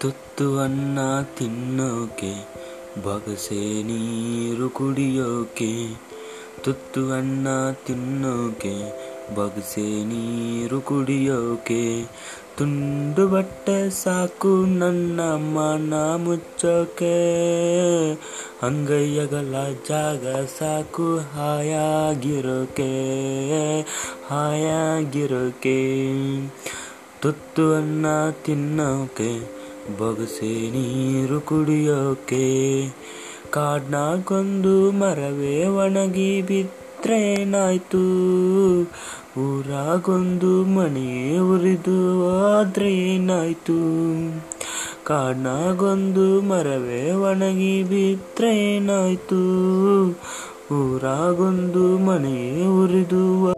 ತುತ್ತು ಅನ್ನ ತಿನ್ನೋಕೆ, ಬಗಸೆ ನೀರು ಕುಡಿಯೋಕೆ, ತುತ್ತುವನ್ನ ತಿನ್ನೋಕೆ, ಬಗಸೆ ನೀರು ಕುಡಿಯೋಕೆ. ತುಂಡು ಬಟ್ಟೆ ಸಾಕು ನನ್ನ ಮನ ಮುಚ್ಚೋಕೆ. ಅಂಗೈಯಗಲ ಜಾಗ ಸಾಕು ಹಾಯಾಗಿರೋಕೆ ಹಾಯಾಗಿರೋಕೆ. ತುತ್ತುವನ್ನ ತಿನ್ನೋಕೆ ಬಗಸೆ ನೀರು ಕುಡಿಯೋಕೆ ಕಾಡ್ನಾಗೊಂದು ಮರವೇ ಒಣಗಿ ಬಿದ್ರೇನಾಯ್ತು? ಊರಾಗೊಂದು ಮನೆಯೇ ಉರಿದು ಆದ್ರೇನಾಯ್ತು ಕಾಡ್ನಾಗೊಂದು ಮರವೇ ಒಣಗಿ ಬಿದ್ರೇನಾಯ್ತು? ಊರಾಗೊಂದು ಮನೆಯೇ ಉರಿದು